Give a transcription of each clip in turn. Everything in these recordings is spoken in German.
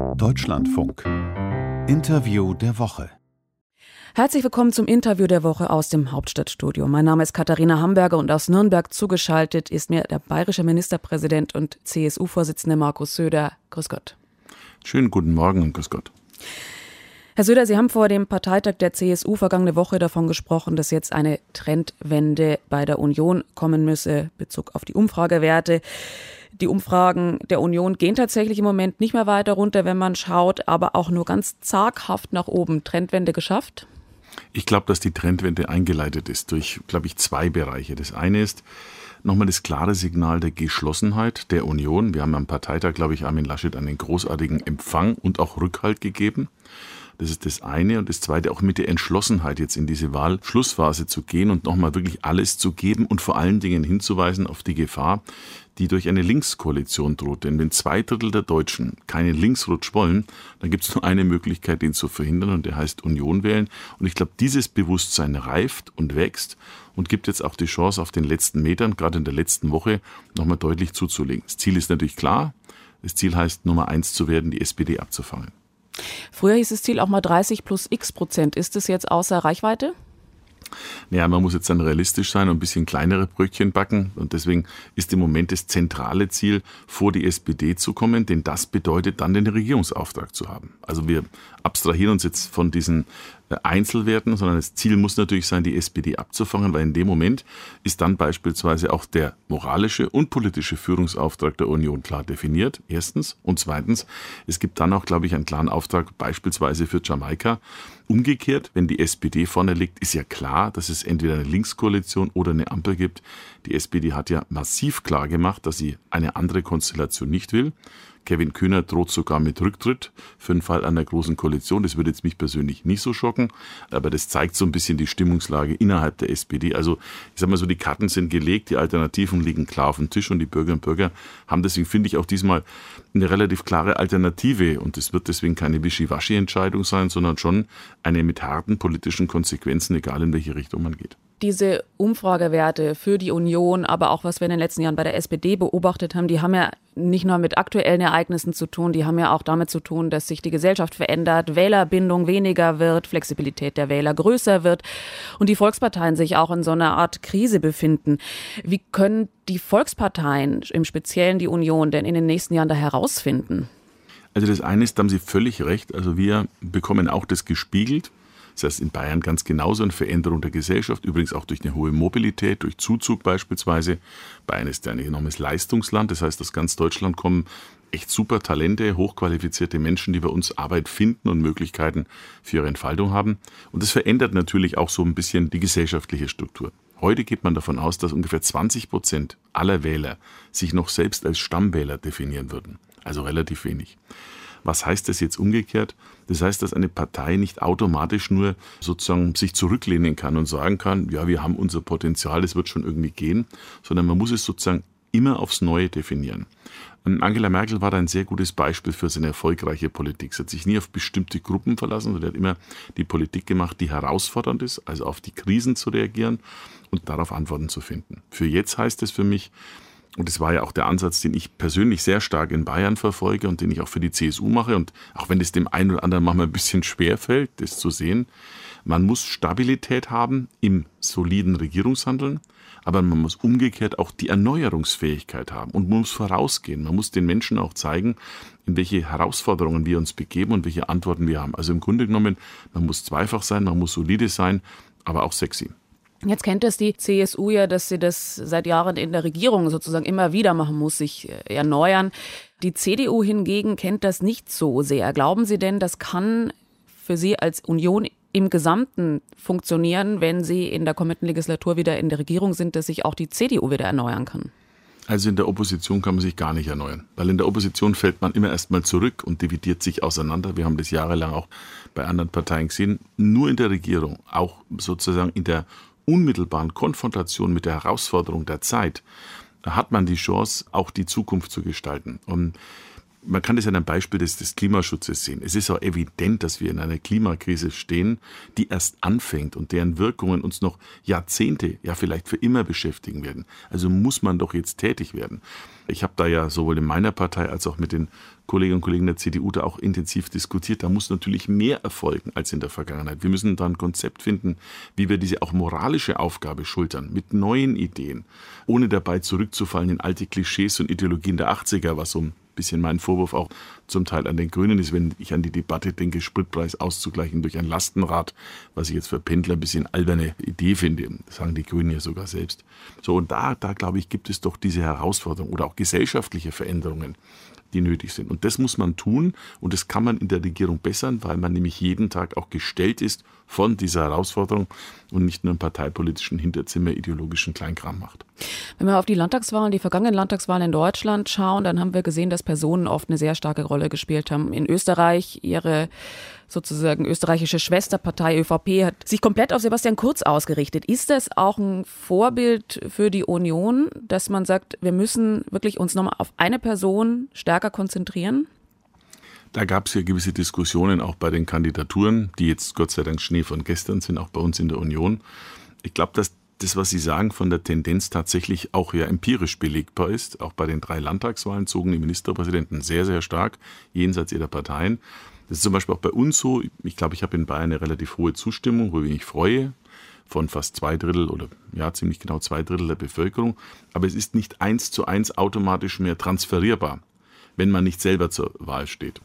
Deutschlandfunk. Interview der Woche. Herzlich willkommen zum Interview der Woche aus dem Hauptstadtstudio. Mein Name ist Katharina Hamburger und aus Nürnberg zugeschaltet ist mir der bayerische Ministerpräsident und CSU-Vorsitzende Markus Söder. Grüß Gott. Schönen guten Morgen und grüß Gott. Herr Söder, Sie haben vor dem Parteitag der CSU vergangene Woche davon gesprochen, dass jetzt eine Trendwende bei der Union kommen müsse, Bezug auf die Umfragewerte. Die Umfragen der Union gehen tatsächlich im Moment nicht mehr weiter runter, wenn man schaut, aber auch nur ganz zaghaft nach oben. Trendwende geschafft? Ich glaube, dass die Trendwende eingeleitet ist durch, glaube ich, zwei Bereiche. Das eine ist nochmal das klare Signal der Geschlossenheit der Union. Wir haben am Parteitag, glaube ich, Armin Laschet einen großartigen Empfang und auch Rückhalt gegeben. Das ist das eine. Und das zweite, auch mit der Entschlossenheit jetzt in diese Wahlschlussphase zu gehen und nochmal wirklich alles zu geben und vor allen Dingen hinzuweisen auf die Gefahr, die durch eine Linkskoalition droht. Denn wenn zwei Drittel der Deutschen keinen Linksrutsch wollen, dann gibt es nur eine Möglichkeit, den zu verhindern und der heißt Union wählen. Und ich glaube, dieses Bewusstsein reift und wächst und gibt jetzt auch die Chance, auf den letzten Metern, gerade in der letzten Woche, nochmal deutlich zuzulegen. Das Ziel ist natürlich klar. Das Ziel heißt, Nummer eins zu werden, die SPD abzufangen. Früher hieß das Ziel auch mal 30 plus x Prozent. Ist es jetzt außer Reichweite? Naja, man muss jetzt dann realistisch sein und ein bisschen kleinere Brötchen backen. Und deswegen ist im Moment das zentrale Ziel, vor die SPD zu kommen, denn das bedeutet dann den Regierungsauftrag zu haben. Also wir abstrahieren uns jetzt von diesen Einzelwerten, sondern das Ziel muss natürlich sein, die SPD abzufangen, weil in dem Moment ist dann beispielsweise auch der moralische und politische Führungsauftrag der Union klar definiert, erstens. Und zweitens, es gibt dann auch, glaube ich, einen klaren Auftrag beispielsweise für Jamaika. Umgekehrt, wenn die SPD vorne liegt, ist ja klar, dass es entweder eine Linkskoalition oder eine Ampel gibt. Die SPD hat ja massiv klar gemacht, dass sie eine andere Konstellation nicht will. Kevin Kühner droht sogar mit Rücktritt für den Fall einer großen Koalition. Das würde jetzt mich persönlich nicht so schocken, aber das zeigt so ein bisschen die Stimmungslage innerhalb der SPD. Also ich sage mal so, die Karten sind gelegt, die Alternativen liegen klar auf dem Tisch und die Bürgerinnen und Bürger haben deswegen, finde ich, auch diesmal eine relativ klare Alternative und es wird deswegen keine Wischiwaschi-Entscheidung sein, sondern schon eine mit harten politischen Konsequenzen, egal in welche Richtung man geht diese Umfragewerte für die Union, aber auch was wir in den letzten Jahren bei der SPD beobachtet haben, die haben ja nicht nur mit aktuellen Ereignissen zu tun, die haben ja auch damit zu tun, dass sich die Gesellschaft verändert, Wählerbindung weniger wird, Flexibilität der Wähler größer wird und die Volksparteien sich auch in so einer Art Krise befinden. Wie können die Volksparteien, im Speziellen die Union, denn in den nächsten Jahren da herausfinden? Also das eine ist, da haben Sie völlig recht. Also wir bekommen auch das gespiegelt. Das heißt in Bayern ganz genauso eine Veränderung der Gesellschaft, übrigens auch durch eine hohe Mobilität, durch Zuzug beispielsweise. Bayern ist ein enormes Leistungsland, das heißt, aus ganz Deutschland kommen echt super Talente, hochqualifizierte Menschen, die bei uns Arbeit finden und Möglichkeiten für ihre Entfaltung haben. Und das verändert natürlich auch so ein bisschen die gesellschaftliche Struktur. Heute geht man davon aus, dass ungefähr 20 Prozent aller Wähler sich noch selbst als Stammwähler definieren würden. Also relativ wenig. Was heißt das jetzt umgekehrt? Das heißt, dass eine Partei nicht automatisch nur sozusagen sich zurücklehnen kann und sagen kann, ja, wir haben unser Potenzial, es wird schon irgendwie gehen, sondern man muss es sozusagen immer aufs Neue definieren. Angela Merkel war da ein sehr gutes Beispiel für seine erfolgreiche Politik. Sie hat sich nie auf bestimmte Gruppen verlassen, sondern hat immer die Politik gemacht, die herausfordernd ist, also auf die Krisen zu reagieren und darauf Antworten zu finden. Für jetzt heißt es für mich, und das war ja auch der Ansatz, den ich persönlich sehr stark in Bayern verfolge und den ich auch für die CSU mache. Und auch wenn es dem einen oder anderen manchmal ein bisschen schwer fällt, das zu sehen, man muss Stabilität haben im soliden Regierungshandeln, aber man muss umgekehrt auch die Erneuerungsfähigkeit haben und man muss vorausgehen. Man muss den Menschen auch zeigen, in welche Herausforderungen wir uns begeben und welche Antworten wir haben. Also im Grunde genommen, man muss zweifach sein, man muss solide sein, aber auch sexy. Jetzt kennt es die CSU ja, dass sie das seit Jahren in der Regierung sozusagen immer wieder machen muss, sich äh, erneuern. Die CDU hingegen kennt das nicht so sehr. Glauben Sie denn, das kann für Sie als Union im Gesamten funktionieren, wenn Sie in der kommenden Legislatur wieder in der Regierung sind, dass sich auch die CDU wieder erneuern kann? Also in der Opposition kann man sich gar nicht erneuern, weil in der Opposition fällt man immer erstmal zurück und dividiert sich auseinander. Wir haben das jahrelang auch bei anderen Parteien gesehen. Nur in der Regierung, auch sozusagen in der unmittelbaren Konfrontation mit der Herausforderung der Zeit hat man die Chance, auch die Zukunft zu gestalten. Und man kann das an einem Beispiel des, des Klimaschutzes sehen. Es ist auch evident, dass wir in einer Klimakrise stehen, die erst anfängt und deren Wirkungen uns noch Jahrzehnte, ja vielleicht für immer beschäftigen werden. Also muss man doch jetzt tätig werden. Ich habe da ja sowohl in meiner Partei als auch mit den Kolleginnen und Kollegen der CDU da auch intensiv diskutiert. Da muss natürlich mehr erfolgen als in der Vergangenheit. Wir müssen da ein Konzept finden, wie wir diese auch moralische Aufgabe schultern, mit neuen Ideen, ohne dabei zurückzufallen in alte Klischees und Ideologien der 80er, was um bisschen mein Vorwurf auch zum Teil an den Grünen ist, wenn ich an die Debatte denke, Spritpreis auszugleichen durch ein Lastenrad, was ich jetzt für Pendler ein bisschen alberne Idee finde. Das sagen die Grünen ja sogar selbst. So, und da, da glaube ich, gibt es doch diese Herausforderung oder auch gesellschaftliche Veränderungen, die nötig sind. Und das muss man tun und das kann man in der Regierung bessern, weil man nämlich jeden Tag auch gestellt ist von dieser Herausforderung und nicht nur im parteipolitischen Hinterzimmer ideologischen Kleinkram macht. Wenn wir auf die Landtagswahlen, die vergangenen Landtagswahlen in Deutschland schauen, dann haben wir gesehen, dass Personen oft eine sehr starke Rolle gespielt haben. In Österreich ihre sozusagen österreichische Schwesterpartei ÖVP hat sich komplett auf Sebastian Kurz ausgerichtet. Ist das auch ein Vorbild für die Union, dass man sagt, wir müssen wirklich uns nochmal auf eine Person stärker konzentrieren? Da gab es ja gewisse Diskussionen auch bei den Kandidaturen, die jetzt Gott sei Dank Schnee von gestern sind, auch bei uns in der Union. Ich glaube, dass das, was Sie sagen, von der Tendenz tatsächlich auch ja empirisch belegbar ist. Auch bei den drei Landtagswahlen zogen die Ministerpräsidenten sehr, sehr stark jenseits ihrer Parteien. Das ist zum Beispiel auch bei uns so. Ich glaube, ich habe in Bayern eine relativ hohe Zustimmung, wo ich mich freue, von fast zwei Drittel oder ja, ziemlich genau zwei Drittel der Bevölkerung. Aber es ist nicht eins zu eins automatisch mehr transferierbar wenn man nicht selber zur Wahl steht.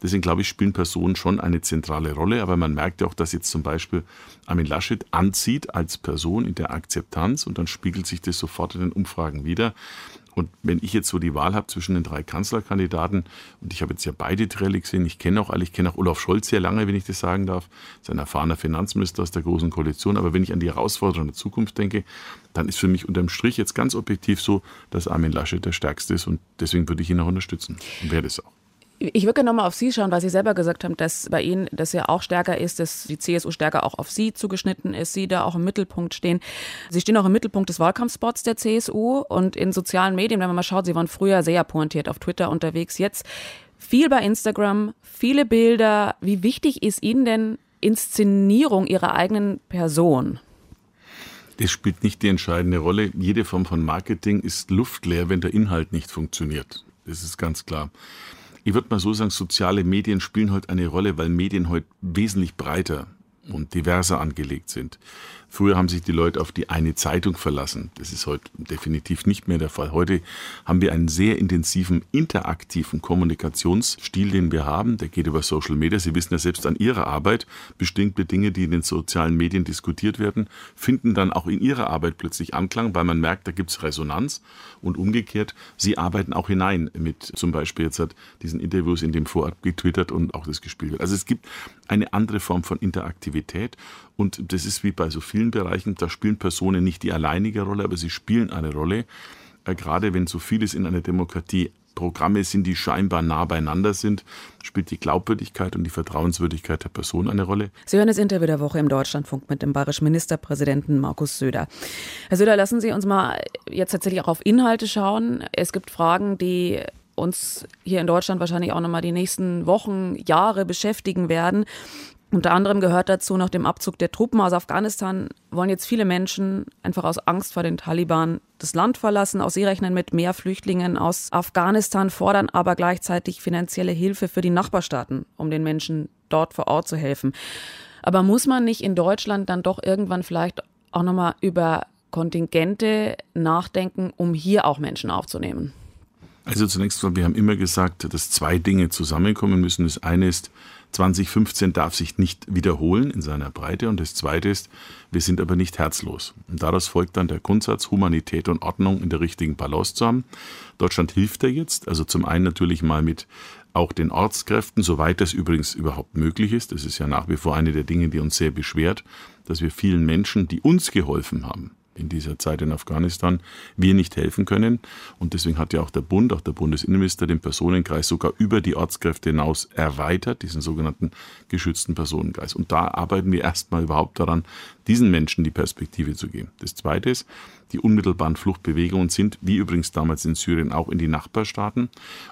Deswegen glaube ich, spielen Personen schon eine zentrale Rolle, aber man merkt ja auch, dass jetzt zum Beispiel Armin Laschet anzieht als Person in der Akzeptanz und dann spiegelt sich das sofort in den Umfragen wieder. Und wenn ich jetzt so die Wahl habe zwischen den drei Kanzlerkandidaten, und ich habe jetzt ja beide Trielle gesehen, ich kenne auch alle, ich kenne auch Olaf Scholz sehr lange, wenn ich das sagen darf, ist ein erfahrener Finanzminister aus der Großen Koalition, aber wenn ich an die Herausforderungen der Zukunft denke, dann ist für mich unterm Strich jetzt ganz objektiv so, dass Armin Laschet der Stärkste ist. Und deswegen würde ich ihn auch unterstützen. Und werde es auch. Ich würde gerne nochmal auf Sie schauen, weil Sie selber gesagt haben, dass bei Ihnen das ja auch stärker ist, dass die CSU stärker auch auf Sie zugeschnitten ist, Sie da auch im Mittelpunkt stehen. Sie stehen auch im Mittelpunkt des Wahlkampfspots der CSU und in sozialen Medien, wenn man mal schaut, Sie waren früher sehr pointiert auf Twitter unterwegs, jetzt viel bei Instagram, viele Bilder. Wie wichtig ist Ihnen denn Inszenierung Ihrer eigenen Person? Das spielt nicht die entscheidende Rolle. Jede Form von Marketing ist luftleer, wenn der Inhalt nicht funktioniert. Das ist ganz klar ich würde mal so sagen, soziale Medien spielen heute eine Rolle, weil Medien heute wesentlich breiter und diverser angelegt sind. Früher haben sich die Leute auf die eine Zeitung verlassen. Das ist heute definitiv nicht mehr der Fall. Heute haben wir einen sehr intensiven, interaktiven Kommunikationsstil, den wir haben. Der geht über Social Media. Sie wissen ja selbst an Ihrer Arbeit, bestimmte Dinge, die in den sozialen Medien diskutiert werden, finden dann auch in Ihrer Arbeit plötzlich Anklang, weil man merkt, da gibt es Resonanz. Und umgekehrt, Sie arbeiten auch hinein mit zum Beispiel jetzt hat diesen Interviews, in dem vorab getwittert und auch das gespielt wird. Also es gibt eine andere Form von Interaktivität. Und das ist wie bei so vielen Bereichen, da spielen Personen nicht die alleinige Rolle, aber sie spielen eine Rolle. Äh, gerade wenn so vieles in einer Demokratie Programme sind, die scheinbar nah beieinander sind, spielt die Glaubwürdigkeit und die Vertrauenswürdigkeit der Person eine Rolle. Sie hören das Interview der Woche im Deutschlandfunk mit dem bayerischen Ministerpräsidenten Markus Söder. Herr Söder, lassen Sie uns mal jetzt tatsächlich auch auf Inhalte schauen. Es gibt Fragen, die uns hier in Deutschland wahrscheinlich auch nochmal die nächsten Wochen, Jahre beschäftigen werden. Unter anderem gehört dazu, nach dem Abzug der Truppen aus Afghanistan wollen jetzt viele Menschen einfach aus Angst vor den Taliban das Land verlassen. Auch sie rechnen mit mehr Flüchtlingen aus Afghanistan, fordern aber gleichzeitig finanzielle Hilfe für die Nachbarstaaten, um den Menschen dort vor Ort zu helfen. Aber muss man nicht in Deutschland dann doch irgendwann vielleicht auch nochmal über Kontingente nachdenken, um hier auch Menschen aufzunehmen? Also zunächst mal, wir haben immer gesagt, dass zwei Dinge zusammenkommen müssen. Das eine ist, 2015 darf sich nicht wiederholen in seiner Breite. Und das Zweite ist, wir sind aber nicht herzlos. Und daraus folgt dann der Grundsatz, Humanität und Ordnung in der richtigen Balance zu haben. Deutschland hilft da jetzt, also zum einen natürlich mal mit auch den Ortskräften, soweit das übrigens überhaupt möglich ist. Das ist ja nach wie vor eine der Dinge, die uns sehr beschwert, dass wir vielen Menschen, die uns geholfen haben, in dieser Zeit in Afghanistan wir nicht helfen können. Und deswegen hat ja auch der Bund, auch der Bundesinnenminister, den Personenkreis sogar über die Ortskräfte hinaus erweitert, diesen sogenannten geschützten Personenkreis. Und da arbeiten wir erstmal überhaupt daran, diesen Menschen die Perspektive zu geben. Das Zweite ist, Die unmittelbaren Fluchtbewegungen sind, wie übrigens damals in Syrien, auch in die Nachbarstaaten.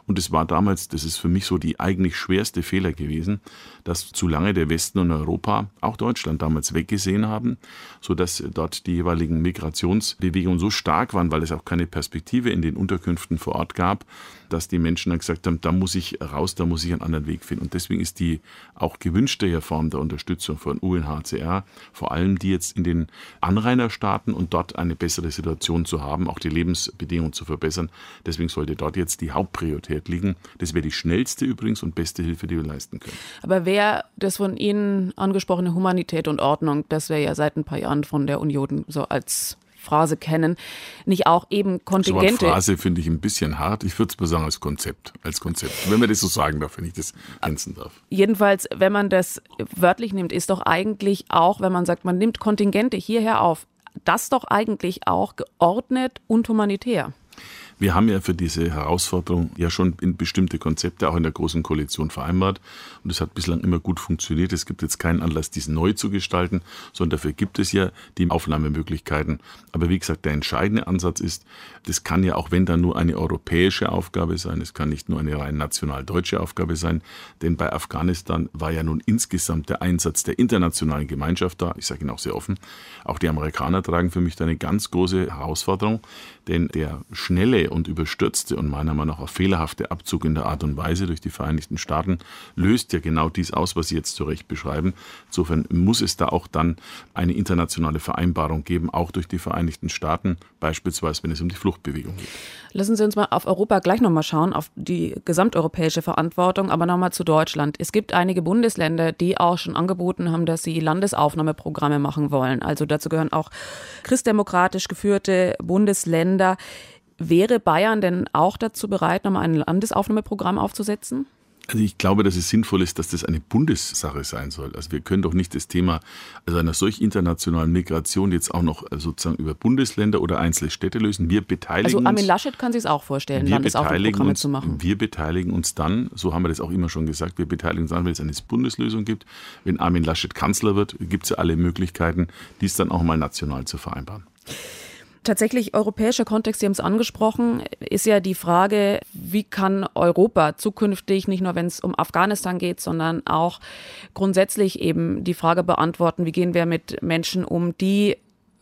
Und es war damals, das ist für mich so die eigentlich schwerste Fehler gewesen, dass zu lange der Westen und Europa, auch Deutschland damals weggesehen haben, sodass dort die jeweiligen Migrationsbewegungen so stark waren, weil es auch keine Perspektive in den Unterkünften vor Ort gab, dass die Menschen dann gesagt haben, da muss ich raus, da muss ich einen anderen Weg finden. Und deswegen ist die auch gewünschte Form der Unterstützung von UNHCR vor allem die jetzt in den Anrainerstaaten und dort eine bessere Situation zu haben, auch die Lebensbedingungen zu verbessern. Deswegen sollte dort jetzt die Hauptpriorität liegen. Das wäre die schnellste übrigens und beste Hilfe, die wir leisten können. Aber wer das von Ihnen angesprochene Humanität und Ordnung, das wäre ja seit ein paar Jahren von der Union so als Phrase kennen, nicht auch eben Kontingente. So Phrase finde ich ein bisschen hart. Ich würde es mal sagen als Konzept, als Konzept. Wenn man das so sagen darf, wenn ich das ergänzen darf. Jedenfalls, wenn man das wörtlich nimmt, ist doch eigentlich auch, wenn man sagt, man nimmt Kontingente hierher auf, das doch eigentlich auch geordnet und humanitär. Wir haben ja für diese Herausforderung ja schon bestimmte Konzepte auch in der Großen Koalition vereinbart. Und es hat bislang immer gut funktioniert. Es gibt jetzt keinen Anlass, dies neu zu gestalten, sondern dafür gibt es ja die Aufnahmemöglichkeiten. Aber wie gesagt, der entscheidende Ansatz ist, das kann ja auch wenn dann nur eine europäische Aufgabe sein, es kann nicht nur eine rein national deutsche Aufgabe sein, denn bei Afghanistan war ja nun insgesamt der Einsatz der internationalen Gemeinschaft da. Ich sage Ihnen auch sehr offen. Auch die Amerikaner tragen für mich da eine ganz große Herausforderung, denn der schnelle und überstürzte und meiner Meinung nach auch fehlerhafte Abzug in der Art und Weise durch die Vereinigten Staaten löst ja genau dies aus, was Sie jetzt zu Recht beschreiben. Insofern muss es da auch dann eine internationale Vereinbarung geben, auch durch die Vereinigten Staaten, beispielsweise wenn es um die Fluchtbewegung geht. Lassen Sie uns mal auf Europa gleich nochmal schauen, auf die gesamteuropäische Verantwortung, aber nochmal zu Deutschland. Es gibt einige Bundesländer, die auch schon angeboten haben, dass sie Landesaufnahmeprogramme machen wollen. Also dazu gehören auch christdemokratisch geführte Bundesländer. Wäre Bayern denn auch dazu bereit, nochmal ein Landesaufnahmeprogramm aufzusetzen? Also ich glaube, dass es sinnvoll ist, dass das eine Bundessache sein soll. Also wir können doch nicht das Thema also einer solch internationalen Migration jetzt auch noch äh, sozusagen über Bundesländer oder einzelne Städte lösen. Wir beteiligen Also Armin Laschet kann sich es auch vorstellen, Landesaufnahmeprogramme zu machen. Wir beteiligen uns dann, so haben wir das auch immer schon gesagt, wir beteiligen uns dann, wenn es eine Bundeslösung gibt. Wenn Armin Laschet Kanzler wird, gibt es ja alle Möglichkeiten, dies dann auch mal national zu vereinbaren. Tatsächlich europäischer Kontext, Sie haben es angesprochen, ist ja die Frage, wie kann Europa zukünftig, nicht nur wenn es um Afghanistan geht, sondern auch grundsätzlich eben die Frage beantworten, wie gehen wir mit Menschen um, die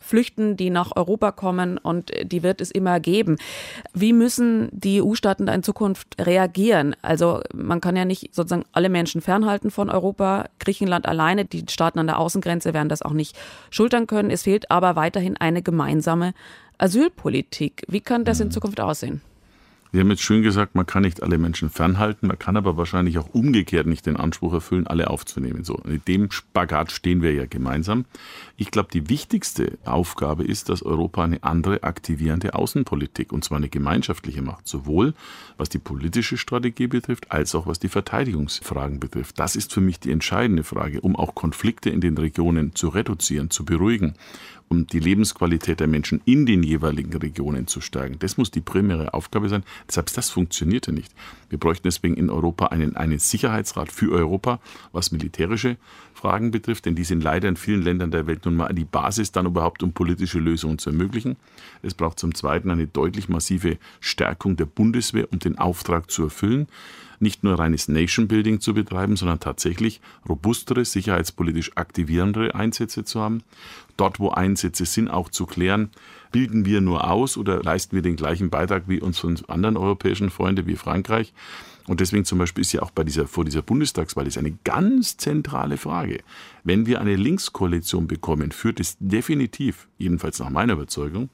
flüchten, die nach Europa kommen und die wird es immer geben. Wie müssen die EU-Staaten da in Zukunft reagieren? Also man kann ja nicht sozusagen alle Menschen fernhalten von Europa. Griechenland alleine, die Staaten an der Außengrenze werden das auch nicht schultern können. Es fehlt aber weiterhin eine gemeinsame Asylpolitik. Wie kann das in Zukunft aussehen? Sie haben jetzt schön gesagt, man kann nicht alle Menschen fernhalten, man kann aber wahrscheinlich auch umgekehrt nicht den Anspruch erfüllen, alle aufzunehmen. So, in dem Spagat stehen wir ja gemeinsam. Ich glaube, die wichtigste Aufgabe ist, dass Europa eine andere aktivierende Außenpolitik, und zwar eine gemeinschaftliche macht, sowohl was die politische Strategie betrifft, als auch was die Verteidigungsfragen betrifft. Das ist für mich die entscheidende Frage, um auch Konflikte in den Regionen zu reduzieren, zu beruhigen um die Lebensqualität der Menschen in den jeweiligen Regionen zu steigen. Das muss die primäre Aufgabe sein. Selbst das funktionierte nicht. Wir bräuchten deswegen in Europa einen, einen Sicherheitsrat für Europa, was militärische Fragen betrifft, denn die sind leider in vielen Ländern der Welt nun mal die Basis dann überhaupt, um politische Lösungen zu ermöglichen. Es braucht zum Zweiten eine deutlich massive Stärkung der Bundeswehr, um den Auftrag zu erfüllen nicht nur reines Nation-Building zu betreiben, sondern tatsächlich robustere, sicherheitspolitisch aktivierendere Einsätze zu haben. Dort, wo Einsätze sind, auch zu klären, bilden wir nur aus oder leisten wir den gleichen Beitrag wie unsere anderen europäischen Freunde wie Frankreich. Und deswegen zum Beispiel ist ja auch bei dieser, vor dieser Bundestagswahl ist eine ganz zentrale Frage. Wenn wir eine Linkskoalition bekommen, führt es definitiv, jedenfalls nach meiner Überzeugung,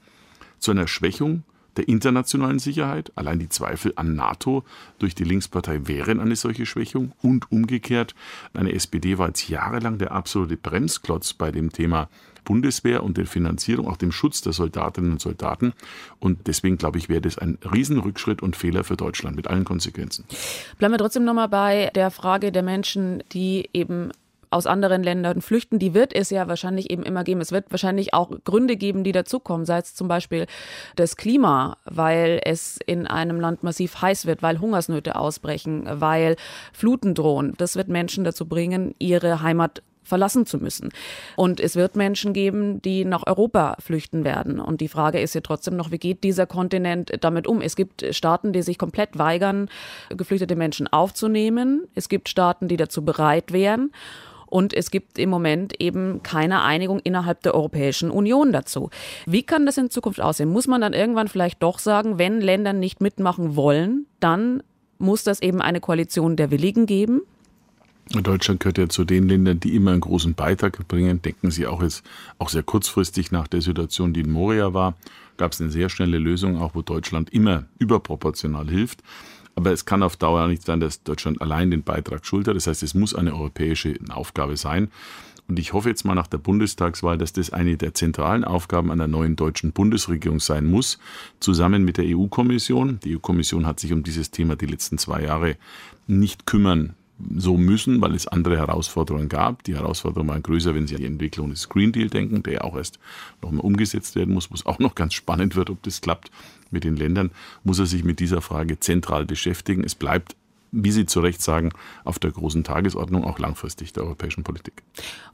zu einer Schwächung der internationalen Sicherheit. Allein die Zweifel an NATO durch die Linkspartei wären eine solche Schwächung. Und umgekehrt, eine SPD war jetzt jahrelang der absolute Bremsklotz bei dem Thema Bundeswehr und der Finanzierung, auch dem Schutz der Soldatinnen und Soldaten. Und deswegen glaube ich, wäre das ein Riesenrückschritt und Fehler für Deutschland mit allen Konsequenzen. Bleiben wir trotzdem nochmal bei der Frage der Menschen, die eben aus anderen Ländern flüchten, die wird es ja wahrscheinlich eben immer geben. Es wird wahrscheinlich auch Gründe geben, die dazukommen, sei es zum Beispiel das Klima, weil es in einem Land massiv heiß wird, weil Hungersnöte ausbrechen, weil Fluten drohen. Das wird Menschen dazu bringen, ihre Heimat verlassen zu müssen. Und es wird Menschen geben, die nach Europa flüchten werden. Und die Frage ist ja trotzdem noch, wie geht dieser Kontinent damit um? Es gibt Staaten, die sich komplett weigern, geflüchtete Menschen aufzunehmen. Es gibt Staaten, die dazu bereit wären. Und es gibt im Moment eben keine Einigung innerhalb der Europäischen Union dazu. Wie kann das in Zukunft aussehen? Muss man dann irgendwann vielleicht doch sagen, wenn Länder nicht mitmachen wollen, dann muss das eben eine Koalition der Willigen geben? Deutschland gehört ja zu den Ländern, die immer einen großen Beitrag bringen. Denken Sie auch jetzt, auch sehr kurzfristig nach der Situation, die in Moria war, gab es eine sehr schnelle Lösung, auch wo Deutschland immer überproportional hilft. Aber es kann auf Dauer nicht sein, dass Deutschland allein den Beitrag schultert. Das heißt, es muss eine europäische Aufgabe sein. Und ich hoffe jetzt mal nach der Bundestagswahl, dass das eine der zentralen Aufgaben einer neuen deutschen Bundesregierung sein muss, zusammen mit der EU-Kommission. Die EU-Kommission hat sich um dieses Thema die letzten zwei Jahre nicht kümmern so müssen, weil es andere Herausforderungen gab. Die Herausforderungen waren größer, wenn Sie an die Entwicklung des Green Deal denken, der ja auch erst nochmal umgesetzt werden muss, wo es auch noch ganz spannend wird, ob das klappt mit den Ländern, muss er sich mit dieser Frage zentral beschäftigen. Es bleibt wie Sie zu Recht sagen, auf der großen Tagesordnung auch langfristig der europäischen Politik.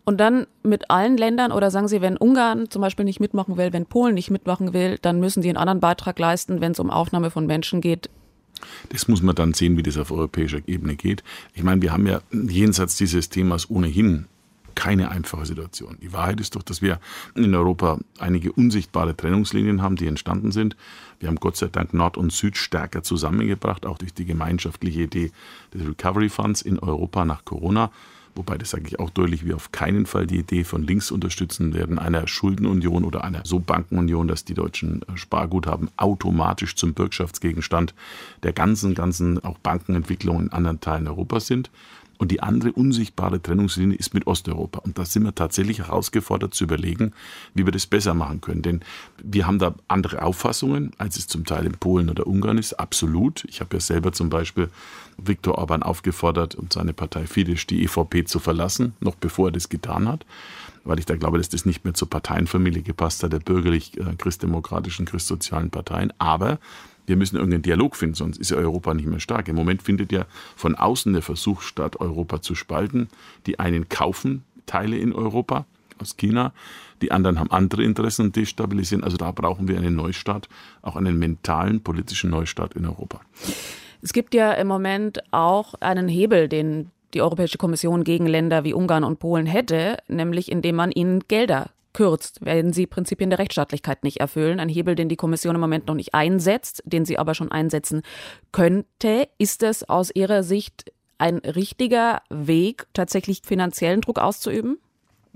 Und dann mit allen Ländern oder sagen Sie, wenn Ungarn zum Beispiel nicht mitmachen will, wenn Polen nicht mitmachen will, dann müssen die einen anderen Beitrag leisten, wenn es um Aufnahme von Menschen geht, das muss man dann sehen, wie das auf europäischer Ebene geht. Ich meine, wir haben ja jenseits dieses Themas ohnehin keine einfache Situation. Die Wahrheit ist doch, dass wir in Europa einige unsichtbare Trennungslinien haben, die entstanden sind. Wir haben Gott sei Dank Nord und Süd stärker zusammengebracht, auch durch die gemeinschaftliche Idee des Recovery Funds in Europa nach Corona. Wobei, das sage ich auch deutlich, wir auf keinen Fall die Idee von links unterstützen werden, einer Schuldenunion oder einer so Bankenunion, dass die deutschen Sparguthaben automatisch zum Bürgschaftsgegenstand der ganzen, ganzen auch Bankenentwicklung in anderen Teilen Europas sind. Und die andere unsichtbare Trennungslinie ist mit Osteuropa. Und da sind wir tatsächlich herausgefordert zu überlegen, wie wir das besser machen können. Denn wir haben da andere Auffassungen, als es zum Teil in Polen oder Ungarn ist. Absolut. Ich habe ja selber zum Beispiel Viktor Orban aufgefordert und seine Partei Fidesz, die EVP zu verlassen, noch bevor er das getan hat. Weil ich da glaube, dass das nicht mehr zur Parteienfamilie gepasst hat, der bürgerlich-christdemokratischen, christsozialen Parteien. Aber wir müssen irgendeinen Dialog finden, sonst ist ja Europa nicht mehr stark. Im Moment findet ja von außen der Versuch statt, Europa zu spalten. Die einen kaufen Teile in Europa aus China, die anderen haben andere Interessen und destabilisieren. Also da brauchen wir einen Neustart, auch einen mentalen politischen Neustart in Europa. Es gibt ja im Moment auch einen Hebel, den die Europäische Kommission gegen Länder wie Ungarn und Polen hätte, nämlich indem man ihnen Gelder kürzt, wenn sie Prinzipien der Rechtsstaatlichkeit nicht erfüllen. Ein Hebel, den die Kommission im Moment noch nicht einsetzt, den sie aber schon einsetzen könnte. Ist es aus Ihrer Sicht ein richtiger Weg, tatsächlich finanziellen Druck auszuüben?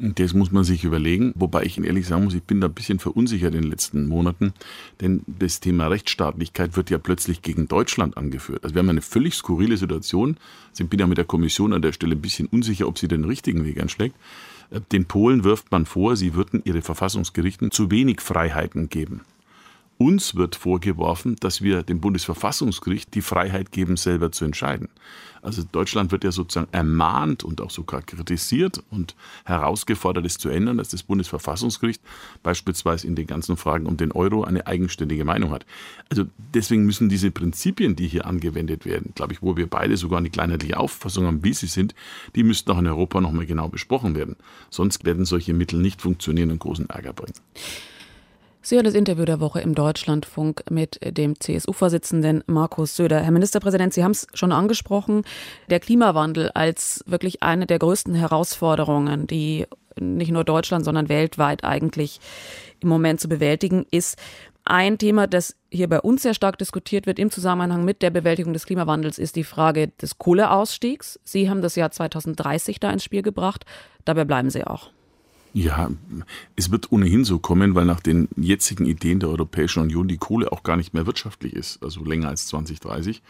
Das muss man sich überlegen, wobei ich Ihnen ehrlich sagen muss, ich bin da ein bisschen verunsichert in den letzten Monaten, denn das Thema Rechtsstaatlichkeit wird ja plötzlich gegen Deutschland angeführt. Also wir haben eine völlig skurrile Situation. Ich bin ja mit der Kommission an der Stelle ein bisschen unsicher, ob sie den richtigen Weg anschlägt. Den Polen wirft man vor, sie würden ihre Verfassungsgerichten zu wenig Freiheiten geben. Uns wird vorgeworfen, dass wir dem Bundesverfassungsgericht die Freiheit geben, selber zu entscheiden. Also Deutschland wird ja sozusagen ermahnt und auch sogar kritisiert und herausgefordert, es zu ändern, dass das Bundesverfassungsgericht beispielsweise in den ganzen Fragen um den Euro eine eigenständige Meinung hat. Also deswegen müssen diese Prinzipien, die hier angewendet werden, glaube ich, wo wir beide sogar eine kleinheitliche Auffassung haben, wie sie sind, die müssten auch in Europa nochmal genau besprochen werden. Sonst werden solche Mittel nicht funktionieren und großen Ärger bringen. Sie hören das Interview der Woche im Deutschlandfunk mit dem CSU-Vorsitzenden Markus Söder. Herr Ministerpräsident, Sie haben es schon angesprochen, der Klimawandel als wirklich eine der größten Herausforderungen, die nicht nur Deutschland, sondern weltweit eigentlich im Moment zu bewältigen ist. Ein Thema, das hier bei uns sehr stark diskutiert wird im Zusammenhang mit der Bewältigung des Klimawandels, ist die Frage des Kohleausstiegs. Sie haben das Jahr 2030 da ins Spiel gebracht. Dabei bleiben Sie auch. Ja, es wird ohnehin so kommen, weil nach den jetzigen Ideen der Europäischen Union die Kohle auch gar nicht mehr wirtschaftlich ist, also länger als 2030.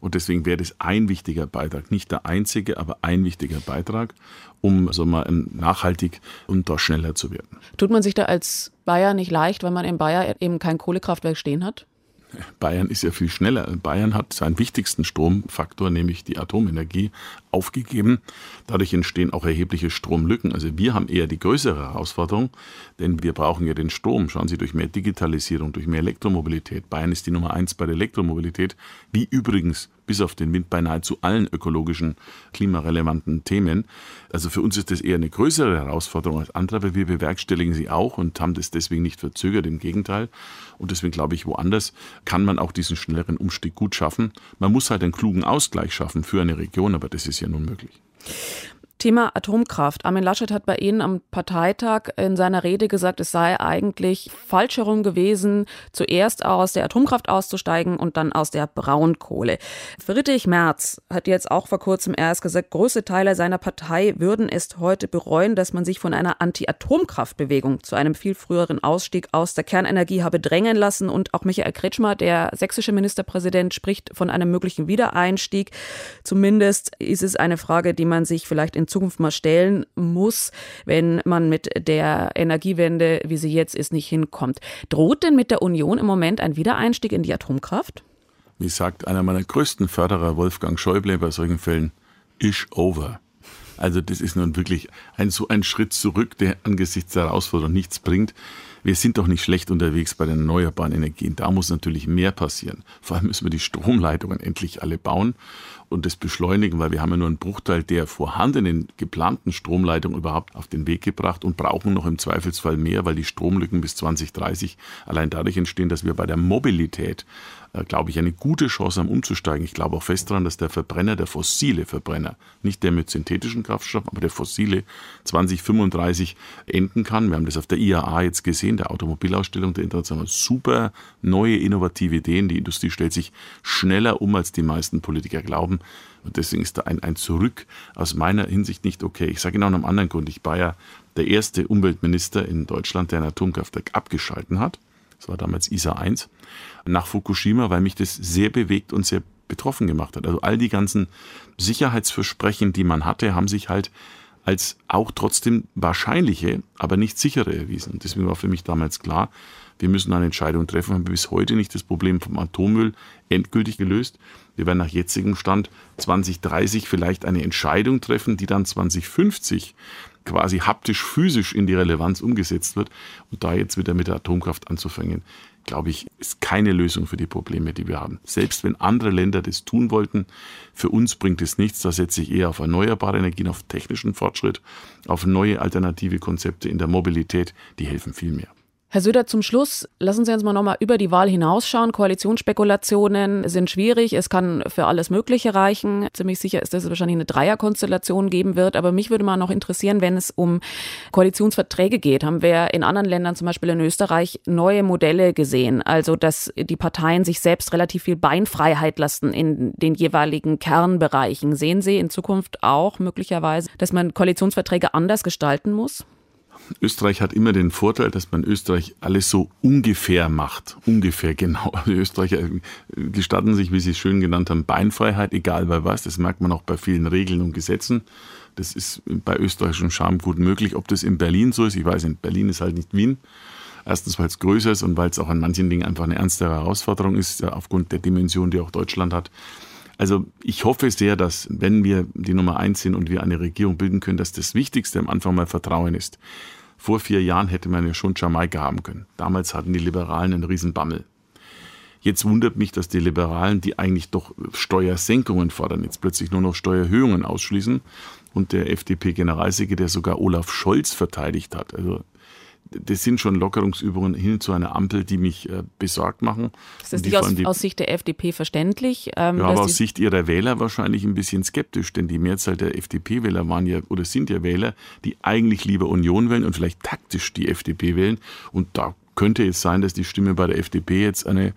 Und deswegen wäre das ein wichtiger Beitrag, nicht der einzige, aber ein wichtiger Beitrag, um so mal nachhaltig und da schneller zu werden. Tut man sich da als Bayer nicht leicht, wenn man in Bayer eben kein Kohlekraftwerk stehen hat? Bayern ist ja viel schneller. Bayern hat seinen wichtigsten Stromfaktor, nämlich die Atomenergie, aufgegeben. Dadurch entstehen auch erhebliche Stromlücken. Also wir haben eher die größere Herausforderung, denn wir brauchen ja den Strom. Schauen Sie, durch mehr Digitalisierung, durch mehr Elektromobilität. Bayern ist die Nummer eins bei der Elektromobilität, wie übrigens bis auf den Wind bei nahezu allen ökologischen, klimarelevanten Themen. Also für uns ist das eher eine größere Herausforderung als andere, aber wir bewerkstelligen sie auch und haben das deswegen nicht verzögert, im Gegenteil. Und deswegen glaube ich, woanders kann man auch diesen schnelleren Umstieg gut schaffen. Man muss halt einen klugen Ausgleich schaffen für eine Region, aber das ist ja nun möglich. Thema Atomkraft. Armin Laschet hat bei Ihnen am Parteitag in seiner Rede gesagt, es sei eigentlich falsch herum gewesen, zuerst aus der Atomkraft auszusteigen und dann aus der Braunkohle. Friedrich Merz hat jetzt auch vor kurzem erst gesagt, große Teile seiner Partei würden es heute bereuen, dass man sich von einer Anti-Atomkraftbewegung zu einem viel früheren Ausstieg aus der Kernenergie habe drängen lassen. Und auch Michael Kretschmer, der sächsische Ministerpräsident, spricht von einem möglichen Wiedereinstieg. Zumindest ist es eine Frage, die man sich vielleicht in Zukunft mal stellen muss, wenn man mit der Energiewende, wie sie jetzt ist, nicht hinkommt. Droht denn mit der Union im Moment ein Wiedereinstieg in die Atomkraft? Wie sagt einer meiner größten Förderer, Wolfgang Schäuble, bei solchen Fällen, ish over. Also das ist nun wirklich ein, so ein Schritt zurück, der angesichts der Herausforderung nichts bringt. Wir sind doch nicht schlecht unterwegs bei den erneuerbaren Energien. Da muss natürlich mehr passieren. Vor allem müssen wir die Stromleitungen endlich alle bauen und das beschleunigen, weil wir haben ja nur einen Bruchteil der vorhandenen geplanten Stromleitungen überhaupt auf den Weg gebracht und brauchen noch im Zweifelsfall mehr, weil die Stromlücken bis 2030 allein dadurch entstehen, dass wir bei der Mobilität glaube ich, eine gute Chance haben umzusteigen. Ich glaube auch fest daran, dass der Verbrenner, der fossile Verbrenner, nicht der mit synthetischen Kraftstoffen, aber der fossile 2035 enden kann. Wir haben das auf der IAA jetzt gesehen, der Automobilausstellung der Internationalen. Super neue, innovative Ideen. Die Industrie stellt sich schneller um, als die meisten Politiker glauben. Und deswegen ist da ein, ein Zurück aus meiner Hinsicht nicht okay. Ich sage noch einen anderen Grund. Ich war ja der erste Umweltminister in Deutschland, der ein Atomkraftwerk abgeschalten hat. Das war damals ISA 1 nach Fukushima, weil mich das sehr bewegt und sehr betroffen gemacht hat. Also all die ganzen Sicherheitsversprechen, die man hatte, haben sich halt als auch trotzdem wahrscheinliche, aber nicht sichere erwiesen. Deswegen war für mich damals klar, wir müssen eine Entscheidung treffen. Wir haben bis heute nicht das Problem vom Atommüll endgültig gelöst. Wir werden nach jetzigem Stand 2030 vielleicht eine Entscheidung treffen, die dann 2050 quasi haptisch, physisch in die Relevanz umgesetzt wird. Und da jetzt wieder mit der Atomkraft anzufangen, glaube ich, ist keine Lösung für die Probleme, die wir haben. Selbst wenn andere Länder das tun wollten, für uns bringt es nichts. Da setze ich eher auf erneuerbare Energien, auf technischen Fortschritt, auf neue alternative Konzepte in der Mobilität. Die helfen viel mehr. Herr Söder, zum Schluss lassen Sie uns mal nochmal über die Wahl hinausschauen. Koalitionsspekulationen sind schwierig. Es kann für alles Mögliche reichen. Ziemlich sicher ist, dass es wahrscheinlich eine Dreierkonstellation geben wird. Aber mich würde mal noch interessieren, wenn es um Koalitionsverträge geht. Haben wir in anderen Ländern, zum Beispiel in Österreich, neue Modelle gesehen? Also, dass die Parteien sich selbst relativ viel Beinfreiheit lassen in den jeweiligen Kernbereichen. Sehen Sie in Zukunft auch möglicherweise, dass man Koalitionsverträge anders gestalten muss? Österreich hat immer den Vorteil, dass man Österreich alles so ungefähr macht. Ungefähr genau. Die Österreicher gestatten sich, wie Sie es schön genannt haben, Beinfreiheit, egal bei was. Das merkt man auch bei vielen Regeln und Gesetzen. Das ist bei österreichischem Charme gut möglich. Ob das in Berlin so ist, ich weiß nicht. Berlin ist halt nicht Wien. Erstens, weil es größer ist und weil es auch an manchen Dingen einfach eine ernstere Herausforderung ist, aufgrund der Dimension, die auch Deutschland hat. Also ich hoffe sehr, dass wenn wir die Nummer eins sind und wir eine Regierung bilden können, dass das Wichtigste am Anfang mal Vertrauen ist. Vor vier Jahren hätte man ja schon Jamaika haben können. Damals hatten die Liberalen einen Riesenbammel. Jetzt wundert mich, dass die Liberalen, die eigentlich doch Steuersenkungen fordern, jetzt plötzlich nur noch Steuererhöhungen ausschließen und der FDP-Generalsekretär sogar Olaf Scholz verteidigt hat. Also das sind schon Lockerungsübungen hin zu einer Ampel, die mich äh, besorgt machen. Ist das nicht aus, die, aus, Sicht der FDP verständlich? Ähm, ja, aber aus Sicht ihrer Wähler wahrscheinlich ein bisschen skeptisch, denn die Mehrzahl der FDP-Wähler waren ja oder sind ja Wähler, die eigentlich lieber Union wählen und vielleicht taktisch die FDP wählen. Und da könnte es sein, dass die Stimme bei der FDP jetzt eine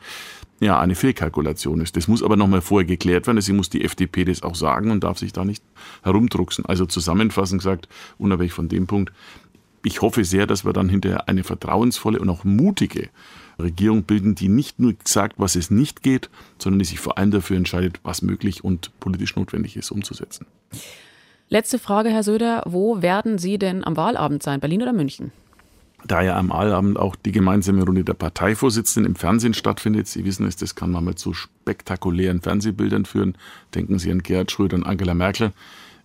ja, eine Fehlkalkulation ist. Das muss aber nochmal vorher geklärt werden. Deswegen muss die FDP das auch sagen und darf sich da nicht herumdrucksen. Also zusammenfassend gesagt, unabhängig von dem Punkt, ich hoffe sehr, dass wir dann hinterher eine vertrauensvolle und auch mutige Regierung bilden, die nicht nur sagt, was es nicht geht, sondern die sich vor allem dafür entscheidet, was möglich und politisch notwendig ist, umzusetzen. Letzte Frage, Herr Söder. Wo werden Sie denn am Wahlabend sein? Berlin oder München? Da ja am Wahlabend auch die gemeinsame Runde der Parteivorsitzenden im Fernsehen stattfindet, Sie wissen es, das kann man mit so spektakulären Fernsehbildern führen. Denken Sie an Gerhard Schröder und Angela Merkel,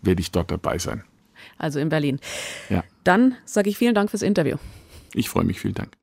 werde ich dort dabei sein also in Berlin. Ja. Dann sage ich vielen Dank fürs Interview. Ich freue mich, vielen Dank.